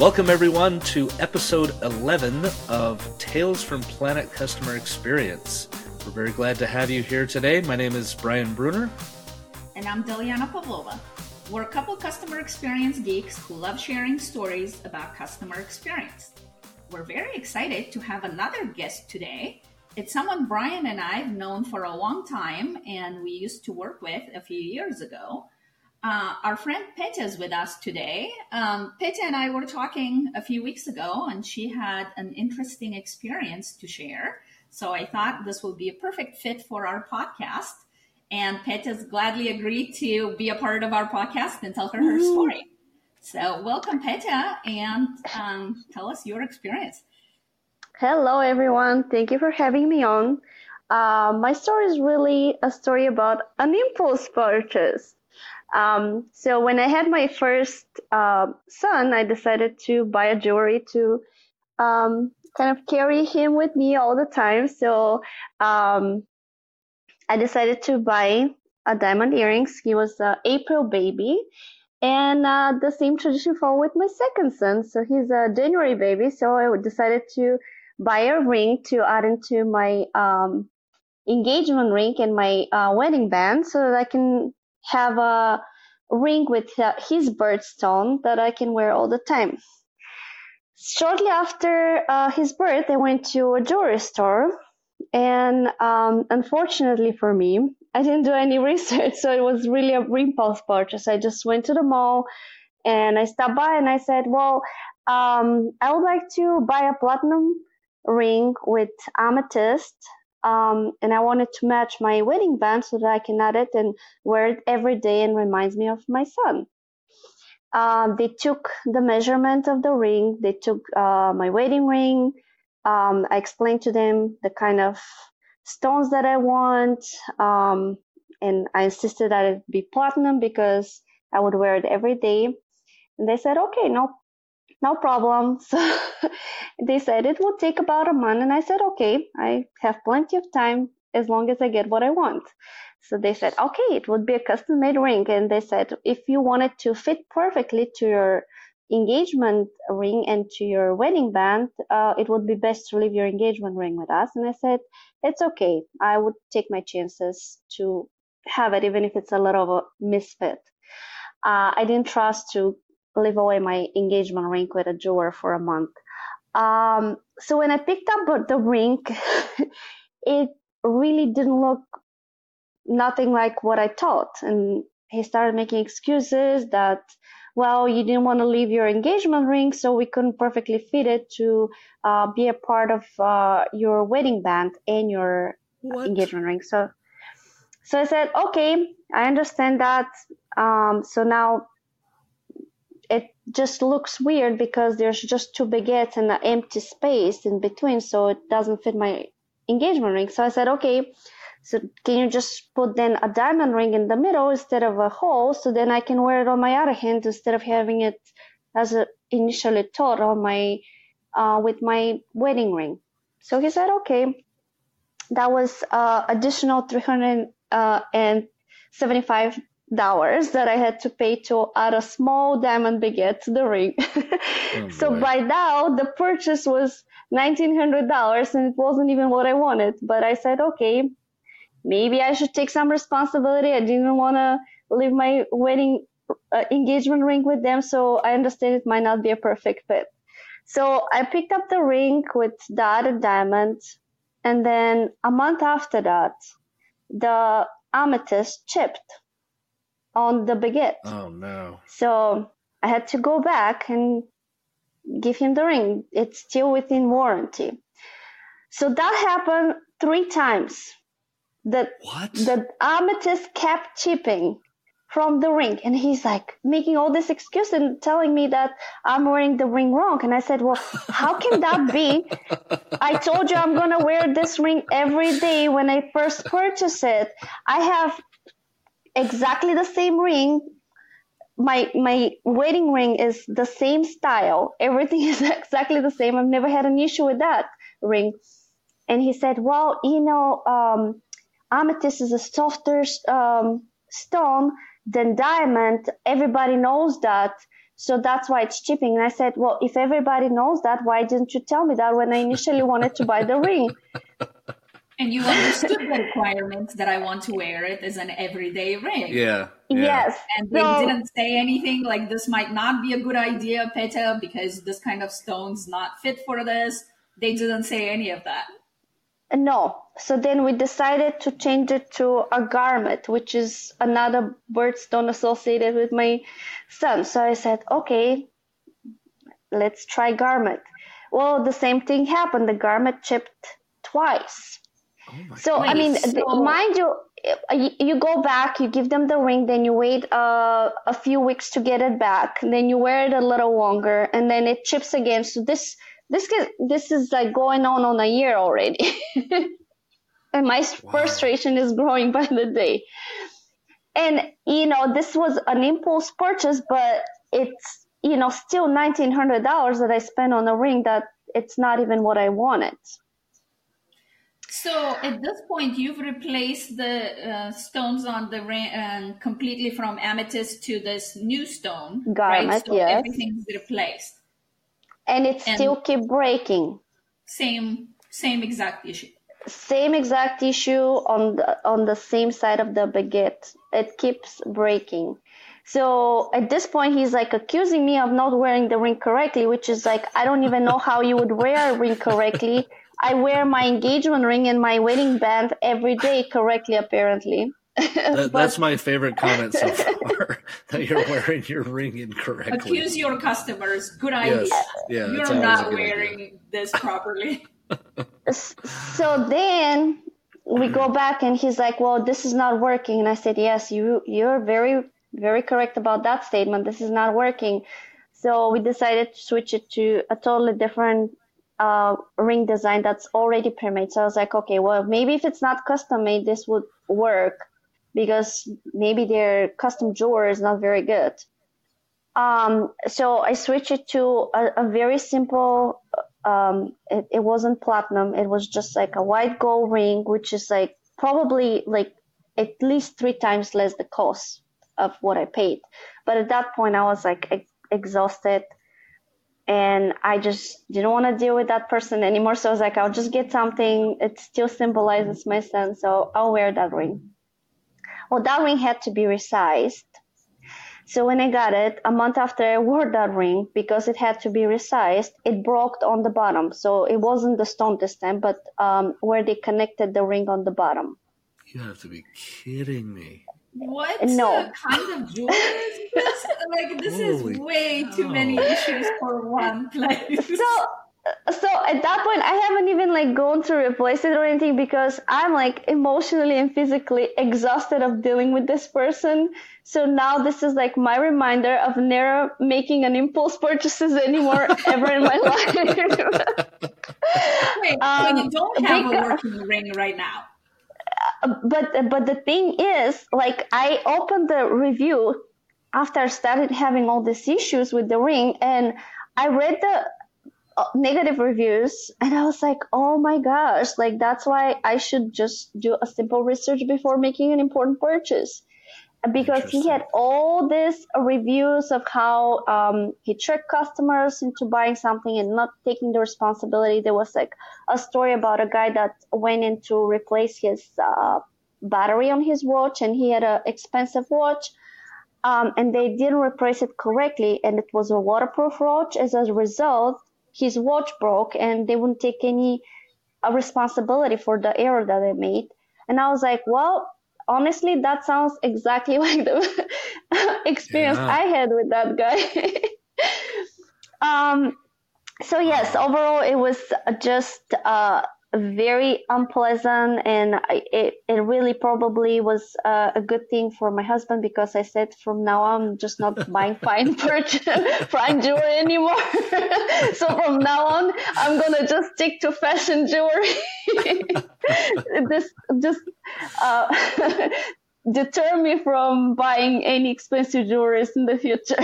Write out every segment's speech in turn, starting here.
Welcome, everyone, to episode 11 of Tales from Planet Customer Experience. We're very glad to have you here today. My name is Brian Bruner. And I'm Deliana Pavlova. We're a couple customer experience geeks who love sharing stories about customer experience. We're very excited to have another guest today. It's someone Brian and I have known for a long time, and we used to work with a few years ago. Uh, our friend Petya is with us today. Um, Petya and I were talking a few weeks ago, and she had an interesting experience to share. So I thought this would be a perfect fit for our podcast. And Petya's gladly agreed to be a part of our podcast and tell her her mm-hmm. story. So welcome, Petya, and um, tell us your experience. Hello, everyone. Thank you for having me on. Uh, my story is really a story about an impulse purchase. Um, so when I had my first uh, son, I decided to buy a jewelry to um, kind of carry him with me all the time. So um, I decided to buy a diamond earrings. He was an April baby. And uh, the same tradition followed with my second son. So he's a January baby. So I decided to buy a ring to add into my um, engagement ring and my uh, wedding band so that I can have a ring with uh, his birthstone that I can wear all the time. Shortly after uh, his birth, I went to a jewelry store, and um, unfortunately for me, I didn't do any research, so it was really a impulse purchase. I just went to the mall and I stopped by and I said, "Well, um, I would like to buy a platinum ring with amethyst um, and I wanted to match my wedding band so that I can add it and wear it every day and reminds me of my son. Uh, they took the measurement of the ring. They took uh, my wedding ring. Um, I explained to them the kind of stones that I want, um, and I insisted that it be platinum because I would wear it every day. And they said, "Okay, no no problem. So they said it would take about a month. And I said, okay, I have plenty of time as long as I get what I want. So they said, okay, it would be a custom made ring. And they said, if you want it to fit perfectly to your engagement ring and to your wedding band, uh, it would be best to leave your engagement ring with us. And I said, it's okay. I would take my chances to have it, even if it's a little of a misfit. Uh, I didn't trust to leave away my engagement ring with a jeweler for a month. Um, so when I picked up the ring, it really didn't look nothing like what I thought. And he started making excuses that, well, you didn't want to leave your engagement ring, so we couldn't perfectly fit it to uh, be a part of uh, your wedding band and your what? engagement ring. So, so I said, okay, I understand that. Um, so now it just looks weird because there's just two baguettes and an empty space in between, so it doesn't fit my engagement ring. So I said, okay, so can you just put then a diamond ring in the middle instead of a hole, so then I can wear it on my other hand instead of having it as a initially thought on my uh, with my wedding ring. So he said, okay. That was uh, additional three hundred uh, and seventy-five dollars that I had to pay to add a small diamond baguette to the ring. oh, so by now the purchase was nineteen hundred dollars and it wasn't even what I wanted. But I said, okay, maybe I should take some responsibility. I didn't want to leave my wedding uh, engagement ring with them, so I understand it might not be a perfect fit. So I picked up the ring with the added diamond, and then a month after that, the amethyst chipped on the baguette. Oh no. So I had to go back and give him the ring. It's still within warranty. So that happened three times. The what? The amethyst kept chipping from the ring, and he's like making all this excuse and telling me that I'm wearing the ring wrong. And I said, "Well, how can that be? I told you I'm gonna wear this ring every day when I first purchased it. I have exactly the same ring. My my wedding ring is the same style. Everything is exactly the same. I've never had an issue with that ring. And he said, "Well, you know, um, amethyst is a softer um, stone than diamond. Everybody knows that. So that's why it's chipping. And I said, well, if everybody knows that, why didn't you tell me that when I initially wanted to buy the ring? And you understood the requirement that I want to wear it as an everyday ring. Yeah. yeah. Yes. And they so, didn't say anything like this might not be a good idea, Petya, because this kind of stone's not fit for this. They didn't say any of that. No. So then we decided to change it to a garnet, which is another birthstone associated with my son. So I said, okay, let's try garnet. Well, the same thing happened. The garnet chipped twice. Oh so I mean, so... mind you, you go back, you give them the ring, then you wait uh, a few weeks to get it back, then you wear it a little longer, and then it chips again. So this this this is like going on on a year already, and my wow. frustration is growing by the day. And you know, this was an impulse purchase, but it's you know still nineteen hundred dollars that I spent on a ring that it's not even what I wanted. So at this point, you've replaced the uh, stones on the ring uh, completely from amethyst to this new stone, garnet. Right? So yes. everything's replaced, and it and still keep breaking. Same, same exact issue. Same exact issue on the on the same side of the baguette. It keeps breaking. So at this point, he's like accusing me of not wearing the ring correctly, which is like I don't even know how you would wear a ring correctly I wear my engagement ring and my wedding band every day correctly, apparently. That, but, that's my favorite comment so far. that you're wearing your ring incorrectly. Accuse your customers. Good idea. Yes. Yeah, you're not wearing idea. this properly. so then we go mm-hmm. back and he's like, "Well, this is not working." And I said, "Yes, you you're very very correct about that statement. This is not working." So we decided to switch it to a totally different uh, ring design that's already pre-made. So I was like, okay, well, maybe if it's not custom made, this would work because maybe their custom jeweler is not very good. Um, so I switched it to a, a very simple. Um, it, it wasn't platinum. It was just like a white gold ring, which is like probably like at least three times less the cost of what I paid. But at that point, I was like ex- exhausted and I just didn't want to deal with that person anymore. So I was like, I'll just get something. It still symbolizes my son, so I'll wear that ring. Well, that ring had to be resized. So when I got it, a month after I wore that ring, because it had to be resized, it broke on the bottom. So it wasn't the stone this time, but um, where they connected the ring on the bottom. You have to be kidding me. What no. kind of jewelry is this? Like this Holy is way too many issues for one place. So so at that point I haven't even like gone to replace it or anything because I'm like emotionally and physically exhausted of dealing with this person. So now this is like my reminder of never making an impulse purchases anymore ever in my life. Wait, um, so you don't have because, a working ring right now but but the thing is, like I opened the review after I started having all these issues with the ring, and I read the uh, negative reviews and i was like oh my gosh like that's why i should just do a simple research before making an important purchase because he had all these reviews of how um, he tricked customers into buying something and not taking the responsibility. There was like a story about a guy that went in to replace his uh, battery on his watch, and he had an expensive watch, um, and they didn't replace it correctly, and it was a waterproof watch. As a result, his watch broke, and they wouldn't take any uh, responsibility for the error that they made. And I was like, well, honestly, that sounds exactly like the experience yeah. I had with that guy. um, so yes, overall, it was just uh, very unpleasant, and I, it it really probably was uh, a good thing for my husband because I said from now on, I'm just not buying fine purchase, fine jewelry anymore. so from now on, I'm gonna just stick to fashion jewelry. this just uh, deter me from buying any expensive jewelry in the future.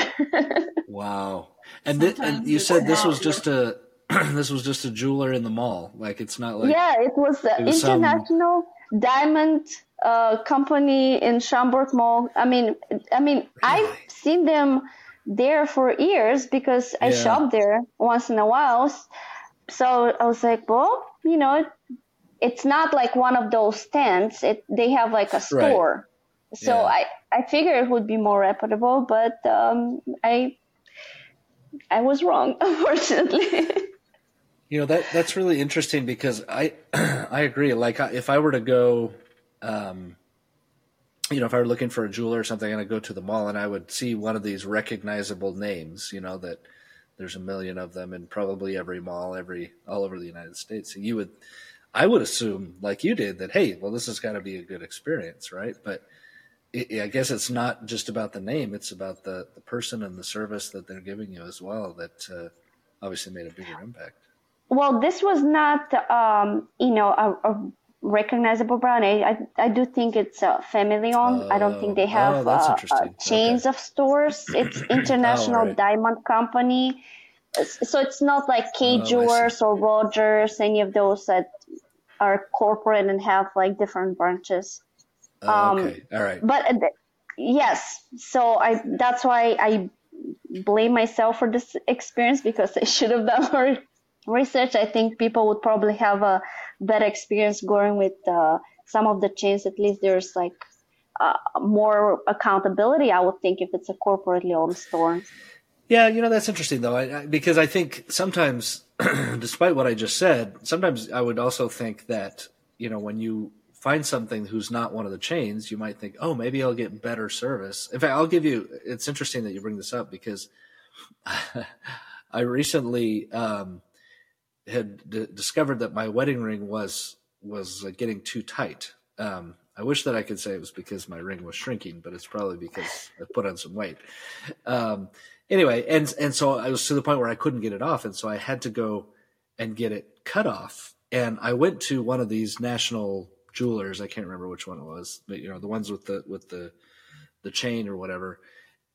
wow. And, th- and you said this was just a this was just a jeweler in the mall. Like it's not like yeah, it was, it was international some... diamond uh, company in Schaumburg Mall. I mean, I mean, really? I've seen them there for years because I Yeah. shop there once in a while. So I was like, well, you know, it's not like one of those stands. It they have like a store. So Yeah. I I figured it would be more reputable, but um, I I was wrong, unfortunately. You know that that's really interesting because I I agree. Like if I were to go, um, you know, if I were looking for a jeweler or something, and I go to the mall and I would see one of these recognizable names, you know, that there's a million of them in probably every mall, every all over the United States. You would, I would assume, like you did, that hey, well, this has got to be a good experience, right? But it, I guess it's not just about the name; it's about the the person and the service that they're giving you as well. That uh, obviously made a bigger impact. Well, this was not, um, you know, a, a recognizable brand. I, I, I do think it's uh, family owned. I don't think they Oh, have oh, uh, uh, chains Okay. of stores. It's International right. Diamond Company. So it's not like Kay Oh, Jewelers or Rogers, any of those that are corporate and have like different branches. Oh, Um, okay, all right. But uh, yes, so I that's why I blame myself for this experience because I should have done more research. I think people would probably have a better experience going with uh, some of the chains. At least there's like uh, more accountability. I would think if it's a corporately owned store. Yeah, you know that's interesting though, I, I, because I think sometimes, despite what I just said, sometimes I would also think that you know when you find something who's not one of the chains, you might think, oh, maybe I'll get better service. In fact, I'll give you. It's interesting that you bring this up because I recently um, had d- discovered that my wedding ring was was uh, getting too tight. Um, I wish that I could say it was because my ring was shrinking, but it's probably because I put on some weight. Um, anyway, and and so I was to the point where I couldn't get it off, and so I had to go and get it cut off. And I went to one of these national jewelers. I can't remember which one it was, but you know the ones with the with the the chain or whatever.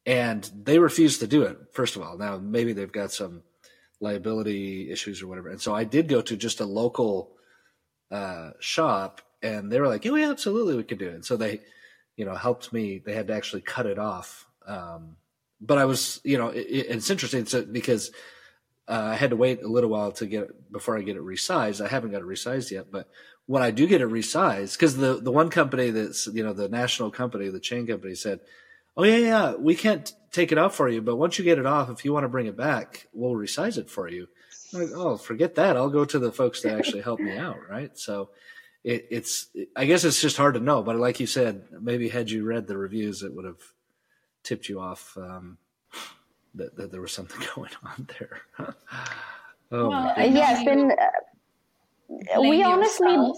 And they refused to do it. First of all, now maybe they've got some liability issues or whatever. And so I did go to just a local uh, shop, and they were like, "Oh yeah, absolutely, we could do it." And so they, you know, helped me. They had to actually cut it off. Um, but I was, you know, it, it- it's interesting so, because uh, I had to wait a little while to get it before I get it resized. I haven't got it resized yet, but when I do get it resized, because the the one company that's you know the national company, the chain company said, "Oh yeah, yeah, we can't take it off for you, but once you get it off, if you want to bring it back, we'll resize it for you." I'm like, oh, forget that. I'll go to the folks that actually help me out, right? So it, it's, I guess it's just hard to know. But like you said, maybe had you read the reviews, it would have tipped you off um, that, that there was something going on there. oh, Well, my I goodness. know yes, and uh, we honestly yourself,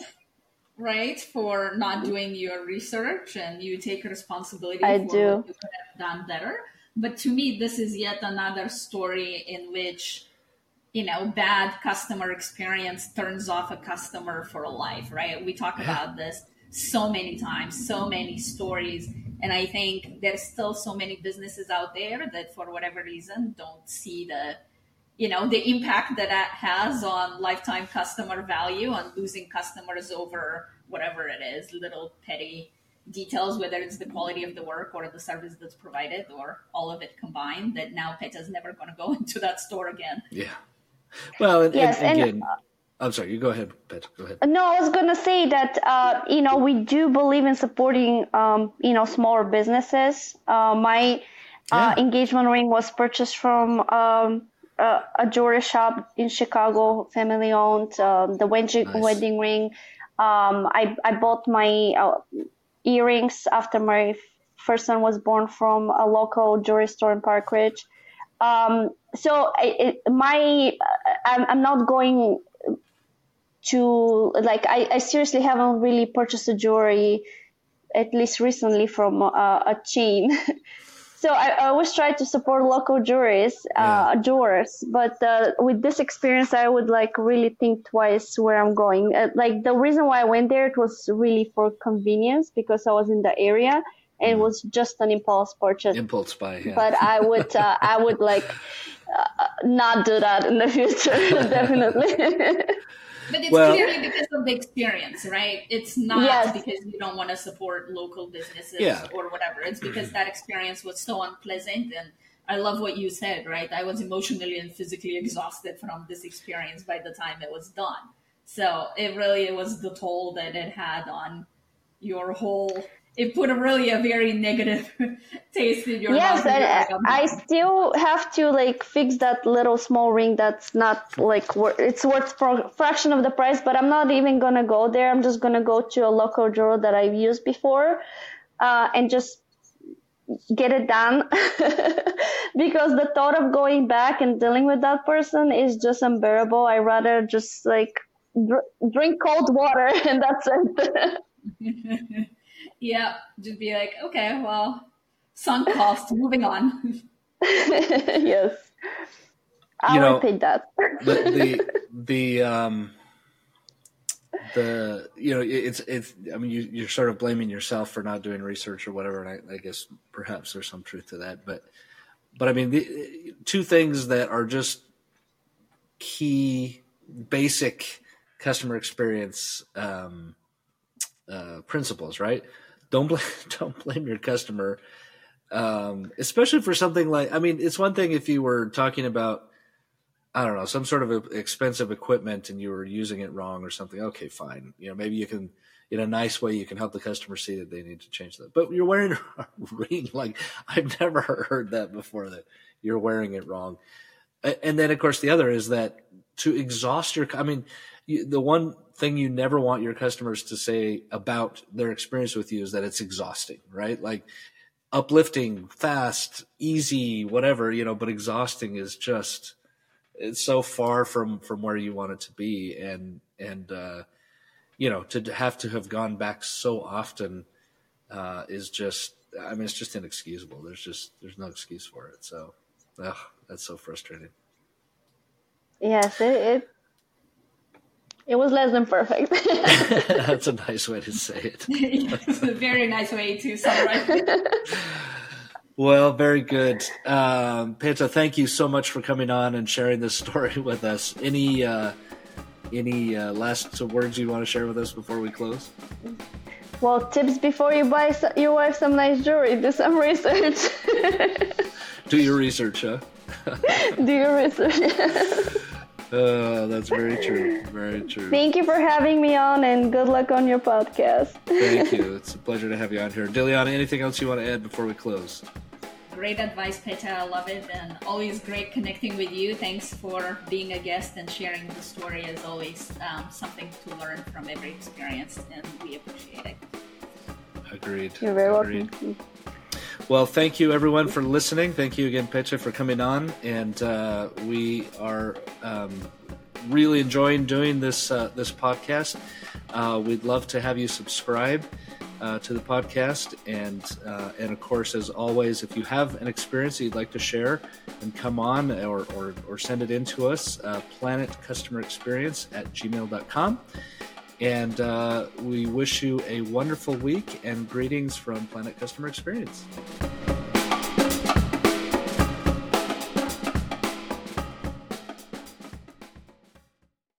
right for not doing your research and you take responsibility I for do. what you could have done better but to me this is yet another story in which you know bad customer experience turns off a customer for life right? We talk about this so many times so many stories and i think there's still so many businesses out there that for whatever reason don't see the you know the impact that that has on lifetime customer value on losing customers over whatever it is little petty details whether it's the quality of the work or the service that's provided or all of it combined that now Petya's never going to go into that store again Yeah. Well, and, Yes, and and- again, I'm sorry. You go ahead, Pet. Go ahead. No, I was gonna say that uh, you know we do believe in supporting um, you know smaller businesses. Uh, my uh, Yeah. engagement ring was purchased from um, a, a jewelry shop in Chicago, family owned. Um, the wedding Nice. wedding ring. Um, I I bought my uh, earrings after my first son was born from a local jewelry store in Park Ridge. Um, so I, it, my I'm, I'm not going to like I, I seriously haven't really purchased a jewelry at least recently from uh, a chain so I, always try to support local jewelries uh, jewelers but uh, with this experience i would like really think twice where i'm going uh, like the reason why i went there it was really for convenience because i was in the area and it was just an impulse purchase Impulse buy. Yeah. but I would uh, I would like uh, not do that in the future definitely. but it's Well- clearly because of the experience right it's not Yes. because you don't want to support local businesses Yeah. or whatever it's because that experience was so unpleasant and I love what you said, right? I was emotionally and physically exhausted from this experience by the time it was done. So it really it was the toll that it had on your whole. It put a really a very negative taste in your yes, mouth. and I, "I'm I done." still have to like fix that little small ring that's not like wor- it's worth for fraction of the price, but I'm not even gonna go there. I'm just gonna go to a local jeweler that I've used before, uh, and just get it done because the thought of going back and dealing with that person is just unbearable. I rather just like dr- drink cold water and that's it. Yeah, just be like, okay, well, sunk cost. moving on. yes. I You know- would pick that. the the the um the you know it's it's i mean you, you're sort of blaming yourself for not doing research or whatever and I, I guess perhaps there's some truth to that but but i mean the two things that are just key basic customer experience um, uh, principles right don't blame don't blame your customer um, especially for something like i mean it's one thing if you were talking about I don't know, some sort of expensive equipment and you were using it wrong or something. Okay, fine. You know, maybe you can, in a nice way, you can help the customer see that they need to change that. But you're wearing a ring. Like, I've never heard that before that you're wearing it wrong. And then, of course, the other is that to exhaust your, I mean, you, the one thing you never want your customers to say about their experience with you is that it's exhausting, right? Like, uplifting, fast, easy, whatever, you know, but exhausting is just, it's so far from from where you want it to be. And and uh you know to have to have gone back so often uh is just i mean it's just inexcusable. There's just there's no excuse for it. So ugh, that's so frustrating. Yes, it, it it was less than perfect. that's a nice way to say it it's a very nice way to summarize it. well very good um Petra, thank you so much for coming on and sharing this story with us any uh any uh, last words you want to share with us before we close well, tips before you buy s- your wife some nice jewelry. Do some research. do your research huh Do your research. Oh, that's very true. Very true. Thank you for having me on, and good luck on your podcast. Thank you. It's a pleasure to have you on here. Diliana, anything else you want to add before we close? Great advice, Petra. I love it, and always great connecting with you. Thanks for being a guest and sharing the story. As always, um, something to learn from every experience, and we appreciate it. Agreed. You're very Agreed. welcome. Well, thank you everyone for listening. Thank you again, Petra, for coming on. And uh, we are um, really enjoying doing this uh, this podcast. Uh, we'd love to have you subscribe uh, to the podcast, and uh, and of course, as always, if you have an experience that you'd like to share, and come on or or, or send it in to us, uh, planetcustomerexperience at gmail.com. And uh, we wish you a wonderful week and greetings from Planet Customer Experience.